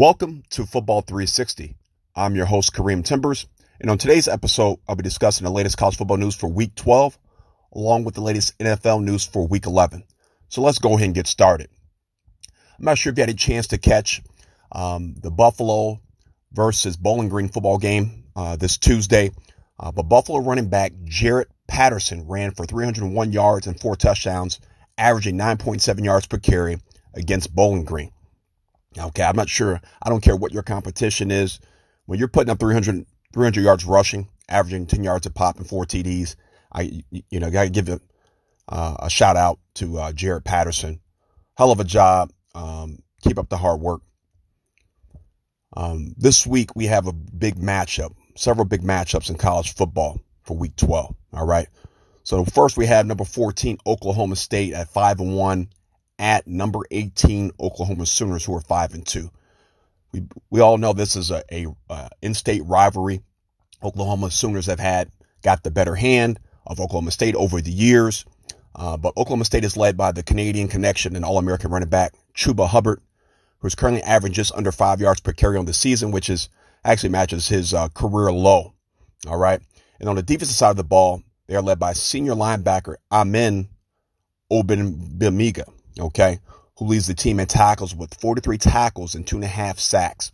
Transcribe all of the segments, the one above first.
Welcome to Football 360. I'm your host, Kareem Timbers. And on today's episode, I'll be discussing the latest college football news for week 12, along with the latest NFL news for week 11. So let's go ahead and get started. I'm not sure if you had a chance to catch um, the Buffalo versus Bowling Green football game uh, this Tuesday. Uh, but Buffalo running back Jaret Patterson ran for 301 yards and four touchdowns, averaging 9.7 yards per carry against Bowling Green. Okay, I'm not sure. I don't care what your competition is. When you're putting up 300, 300 yards rushing, averaging 10 yards a pop and four TDs, I, you know, got to give a, uh, a shout out to uh, Jaret Patterson. Hell of a job. Um, keep up the hard work. Um, this week we have a big matchup, several big matchups in college football for week 12. All right. So first we have number 14, Oklahoma State at five and one at number 18 Oklahoma Sooners, who are five and two. We we all know this is a, a uh, in-state rivalry. Oklahoma Sooners have had got the better hand of Oklahoma State over the years, uh, but Oklahoma State is led by the Canadian connection and All-American running back Chuba Hubbard, who's currently averaging just under five yards per carry on the season, which is actually matches his uh, career low. All right, and on the defensive side of the ball, they are led by senior linebacker Amen Ogbongbemiga okay, who leads the team in tackles with 43 tackles and two and a half sacks.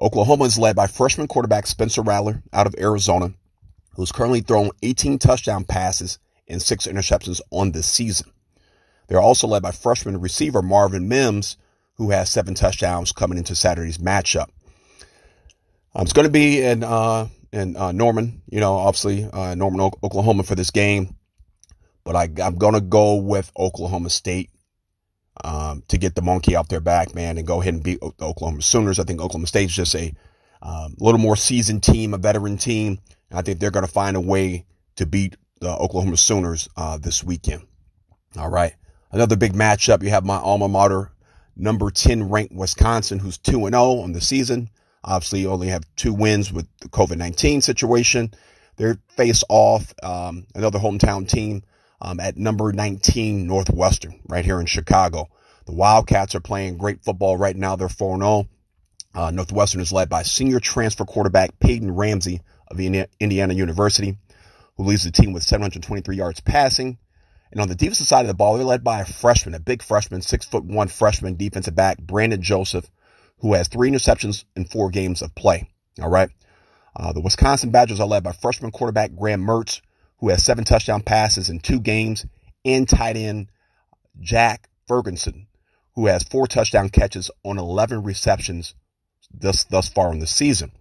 Oklahoma is led by freshman quarterback Spencer Rattler out of Arizona, who's currently thrown 18 touchdown passes and six interceptions on this season. They're also led by freshman receiver Marvin Mims, who has seven touchdowns coming into Saturday's matchup. Um, it's going to be in uh, in uh, Norman, you know, obviously uh, Norman, Oklahoma for this game, but I, I'm going to go with Oklahoma State um, to get the monkey off their back, man, and go ahead and beat the Oklahoma Sooners. I think Oklahoma State's just a um, little more seasoned team, a veteran team. I think they're going to find a way to beat the Oklahoma Sooners uh, this weekend. All right. Another big matchup. You have my alma mater, number 10 ranked Wisconsin, who's 2 and 0 on the season. Obviously, only have two wins with the COVID 19 situation. They're face off um, another hometown team um, at number 19 Northwestern right here in Chicago. The Wildcats are playing great football right now. They're 4 0. Uh, Northwestern is led by senior transfer quarterback Peyton Ramsey of Indiana University, who leads the team with 723 yards passing. And on the defensive side of the ball, they're led by a freshman, a big freshman, six foot one freshman defensive back, Brandon Joseph, who has three interceptions in four games of play. All right. Uh, the Wisconsin Badgers are led by freshman quarterback Graham Mertz, who has seven touchdown passes in two games, and tight end Jake Ferguson, who has four touchdown catches on 11 receptions thus, thus far in the season.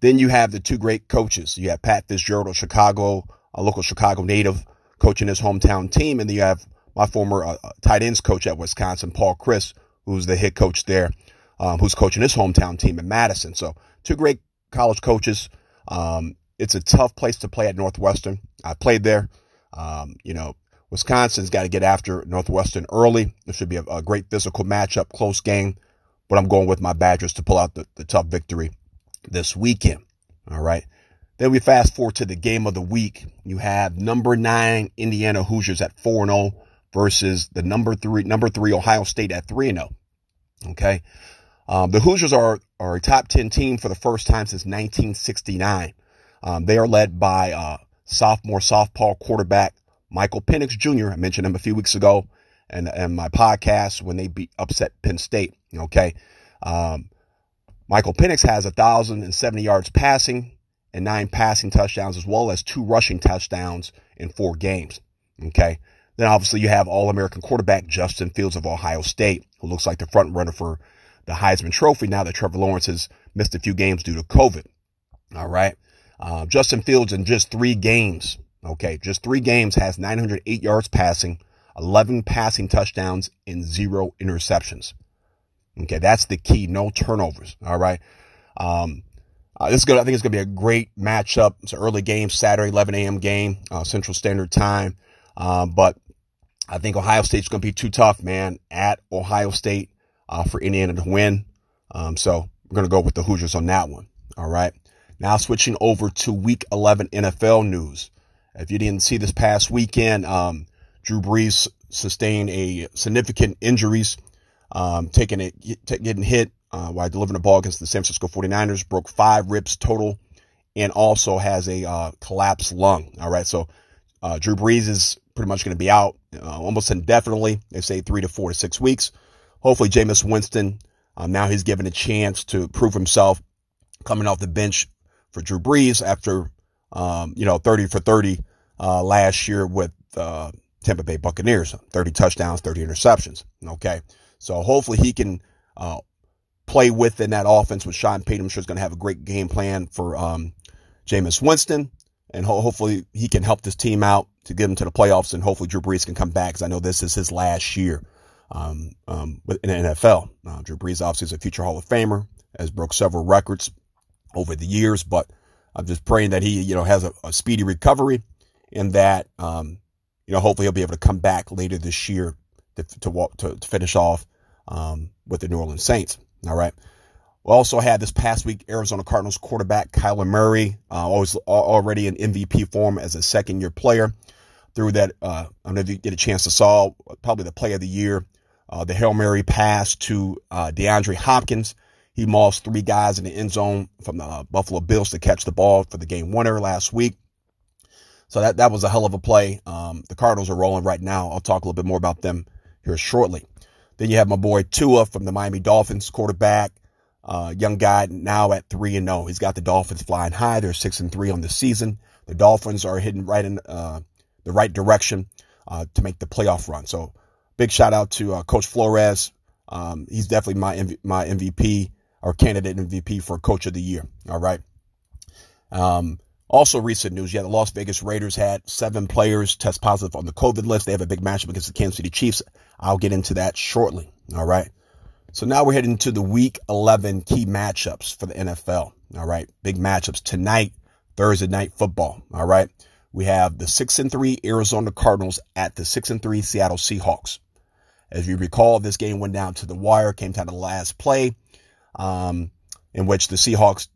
Then you have the two great coaches. You have Pat Fitzgerald of Chicago, a local Chicago native, coaching his hometown team. And then you have my former uh, uh tight ends coach at Wisconsin, Paul Chryst, who's the head coach there, um, who's coaching his hometown team in Madison. So two great college coaches. Um, it's a tough place to play at Northwestern. I played there. Um, you know, Wisconsin's got to get after Northwestern early. It should be a, a, great physical matchup, close game. But I'm going with my Badgers to pull out the, the tough victory this weekend. All right. Then we fast forward to the game of the week. You have number nine Indiana Hoosiers at 4 and 0 versus the number three, number three Ohio State at 3 and 0. Okay. Um, the Hoosiers are, are a top 10 team for the first time since 1969. Um, they are led by uh, sophomore softball quarterback Michael Penix Jr. I mentioned him a few weeks ago and and my podcast when they beat upset Penn State. Okay, um, Michael Penix has a thousand and seventy yards passing and nine passing touchdowns as well as two rushing touchdowns in four games. Okay. Then obviously you have All American quarterback Justin Fields of Ohio State, who looks like the front runner for the Heisman Trophy now that Trevor Lawrence has missed a few games due to COVID. All right. Uh, Justin Fields in just three games, okay, just three games has 908 yards passing, 11 passing touchdowns, and zero interceptions. Okay, that's the key. No turnovers. All right. Um, uh, this is good. I think it's going to be a great matchup. It's an early game, Saturday, 11 a.m. game, uh, Central Standard Time. Um, but I think Ohio State's going to be too tough, man, at Ohio State uh, for Indiana to win. Um, so we're going to go with the Hoosiers on that one. All right. Now switching over to week 11 NFL news. If you didn't see this past weekend, um, Drew Brees sustained a significant injuries, um, taking it, t- getting hit uh, while delivering a ball against the San Francisco 49ers, broke five ribs total and also has a uh, collapsed lung. All right. So uh, Drew Brees is pretty much going to be out uh, almost indefinitely. They say three to four to six weeks. Hopefully, Jameis Winston, um, now he's given a chance to prove himself coming off the bench for Drew Brees after, um, you know, 30 for 30 uh, last year with uh, Tampa Bay Buccaneers 30 touchdowns, 30 interceptions. Okay. So hopefully he can uh, play within that offense with Sean Payton. I'm sure is going to have a great game plan for um, Jameis Winston. And ho- hopefully he can help this team out to get them to the playoffs. And hopefully Drew Brees can come back because I know this is his last year um, um, in the NFL. Uh, Drew Brees obviously is a future Hall of Famer, has broke several records over the years, but I'm just praying that he, you know, has a, a speedy recovery and that, um, you know, hopefully he'll be able to come back later this year to, to, walk, to, to finish off um, with the New Orleans Saints. All right. We also had this past week Arizona Cardinals quarterback Kyler Murray, uh, always already in MVP form as a second year player. Through that, uh, I don't know if you get a chance to saw probably the play of the year, uh, the Hail Mary pass to uh, DeAndre Hopkins. He mauled three guys in the end zone from the uh, Buffalo Bills to catch the ball for the game winner last week. So that, that was a hell of a play. Um, the Cardinals are rolling right now. I'll talk a little bit more about them here shortly. Then you have my boy Tua from the Miami Dolphins, quarterback, uh, young guy now at three and zero. Oh. He's got the Dolphins flying high. They're six and three on the season. The Dolphins are heading right in uh, the right direction uh, to make the playoff run. So big shout out to uh, Coach Flores. Um, he's definitely my MV- my MVP or candidate MVP for Coach of the Year. All right. Um, also, recent news: yeah, the Las Vegas Raiders had seven players test positive on the COVID list. They have a big matchup against the Kansas City Chiefs. I'll get into that shortly. All right. So now we're heading to the Week 11 key matchups for the NFL. All right, big matchups tonight, Thursday night football. All right, we have the six and three Arizona Cardinals at the six and three Seattle Seahawks. As you recall, this game went down to the wire, came down to the last play, um, in which the Seahawks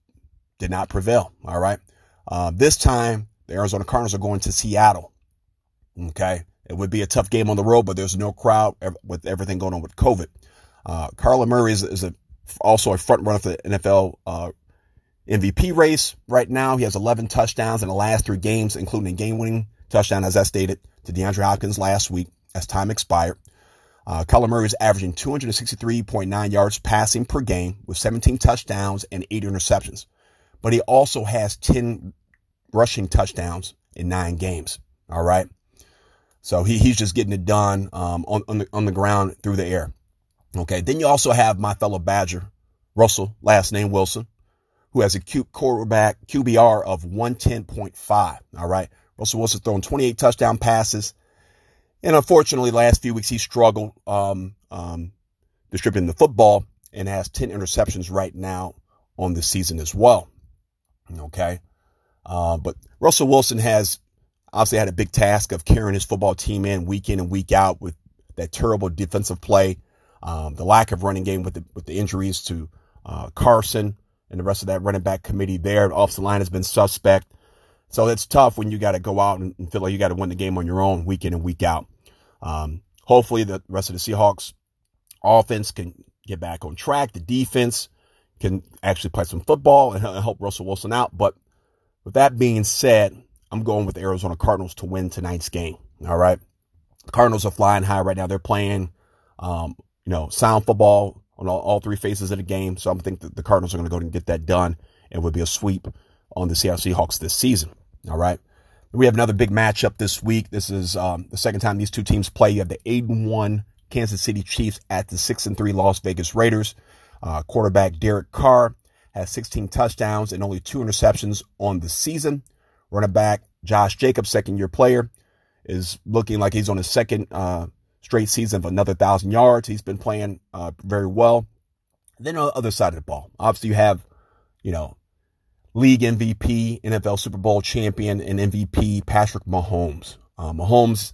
did not prevail. All right. Uh, this time, the Arizona Cardinals are going to Seattle. Okay. It would be a tough game on the road, but there's no crowd with everything going on with COVID. Uh, Kyler Murray is, is a, also a front runner for the NFL uh, MVP race right now. He has 11 touchdowns in the last three games, including a game winning touchdown, as I stated, to DeAndre Hopkins last week as time expired. Uh, Kyler Murray is averaging 263.9 yards passing per game with 17 touchdowns and eight interceptions but he also has 10 rushing touchdowns in nine games. All right. So he, he's just getting it done um, on, on, the, on the ground through the air. Okay. Then you also have my fellow Badger, Russell, last name Wilson, who has a Q quarterback QBR of 110.5. All right. Russell Wilson throwing 28 touchdown passes. And unfortunately, last few weeks he struggled um, um, distributing the football and has 10 interceptions right now on the season as well. Okay. Uh, but Russell Wilson has obviously had a big task of carrying his football team in week in and week out with that terrible defensive play, um, the lack of running game with the, with the injuries to uh, Carson and the rest of that running back committee there. The offensive line has been suspect. So it's tough when you got to go out and, and, feel like you got to win the game on your own week in and week out. Um, hopefully the rest of the Seahawks offense can get back on track. The defense can actually play some football and help Russell Wilson out. But with that being said, I'm going with the Arizona Cardinals to win tonight's game. All right. The Cardinals are flying high right now. They're playing, um, you know, sound football on all, all, three phases of the game. So I'm think that the Cardinals are going to go and get that done. and would be a sweep on the Seattle Seahawks this season. All right. We have another big matchup this week. This is um, the second time these two teams play. You have the 8 and 1 Kansas City Chiefs at the 6 and 3 Las Vegas Raiders. Uh, quarterback Derek Carr has 16 touchdowns and only two interceptions on the season. Running back Josh Jacobs, second year player, is looking like he's on his second uh, straight season of another thousand yards. He's been playing uh, very well. then on the other side of the ball, obviously you have, you know, league MVP, NFL Super Bowl champion, and MVP Patrick Mahomes. Uh, Mahomes,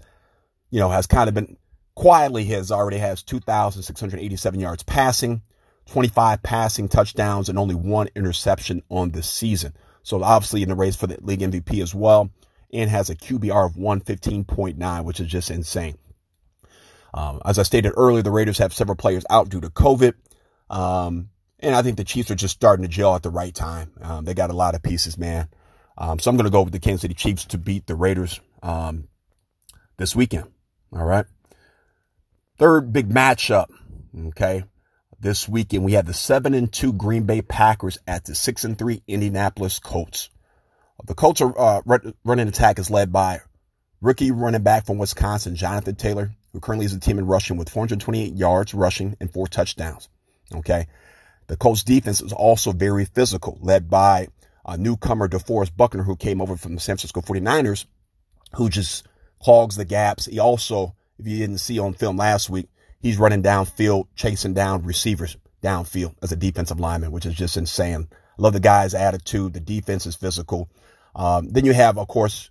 you know, has kind of been quietly has already has 2,687 yards passing. 25 passing touchdowns and only one interception on the season. So obviously in the race for the league MVP as well, and has a QBR of 115.9, which is just insane. Um, as I stated earlier, the Raiders have several players out due to COVID. Um, And I think the Chiefs are just starting to gel at the right time. Um, they got a lot of pieces, man. Um, so I'm going to go with the Kansas City Chiefs to beat the Raiders um, this weekend. All right. Third big matchup. Okay. This weekend we have the seven and two Green Bay Packers at the six and three Indianapolis Colts. The Colts are uh, running attack is led by rookie running back from Wisconsin, Jonathan Taylor, who currently is a team in rushing with 428 yards rushing and four touchdowns. Okay. The Colts defense is also very physical, led by a newcomer DeForest Buckner, who came over from the San Francisco 49ers, who just clogs the gaps. He also, if you didn't see on film last week, he's running downfield, chasing down receivers downfield as a defensive lineman, which is just insane. I love the guy's attitude. The defense is physical. Um, then you have, of course,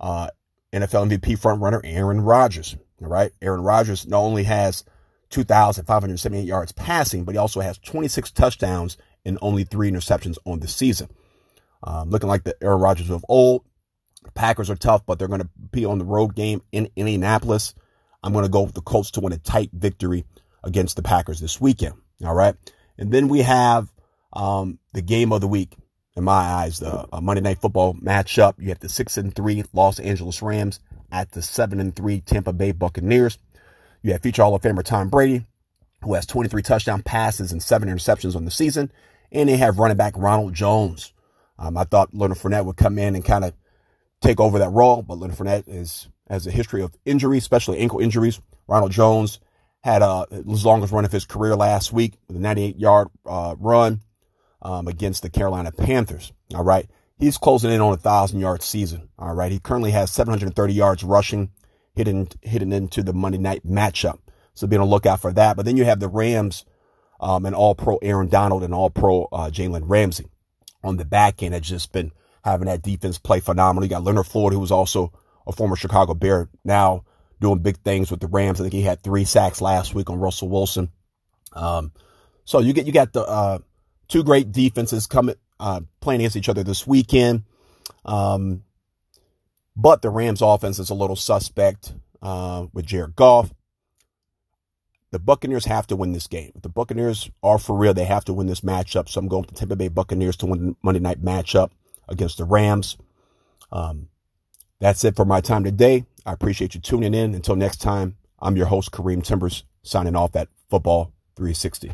uh, NFL MVP frontrunner Aaron Rodgers. All right. Aaron Rodgers not only has 2,578 yards passing, but he also has 26 touchdowns and only three interceptions on the season. Um, looking like the Aaron Rodgers of old. The Packers are tough, but they're going to be on the road game in Indianapolis. I'm going to go with the Colts to win a tight victory against the Packers this weekend. All right. And then we have um, the game of the week, in my eyes, the uh, Monday Night Football matchup. You have the six and three Los Angeles Rams at the seven and three Tampa Bay Buccaneers. You have future Hall of Famer Tom Brady, who has 23 touchdown passes and seven interceptions on the season. And they have running back Ronald Jones. Um, I thought Leonard Fournette would come in and kind of take over that role, but Leonard Fournette is, has a history of injuries, especially ankle injuries. Ronald Jones had uh, his longest run of his career last week with a 98 yard uh, run um, against the Carolina Panthers. All right. He's closing in on a thousand yard season. All right. He currently has 730 yards rushing, hitting, hitting into the Monday night matchup. So be on the lookout for that. But then you have the Rams, um, and all pro Aaron Donald and all pro, uh, Jalen Ramsey on the back end. Has just been having that defense play phenomenal. You got Leonard Floyd, who was also a former Chicago Bear, now doing big things with the Rams. I think he had three sacks last week on Russell Wilson. Um, so you get, you got the, uh, two great defenses coming, uh, playing against each other this weekend. Um, but the Rams offense is a little suspect, uh, with Jared Goff. The Buccaneers have to win this game. The Buccaneers are for real, they have to win this matchup. So I'm going to Tampa Bay Buccaneers to win the Monday night matchup against the Rams. Um, that's it for my time today. I appreciate you tuning in. Until next time, I'm your host, Kareem Timbers, signing off at Football 360.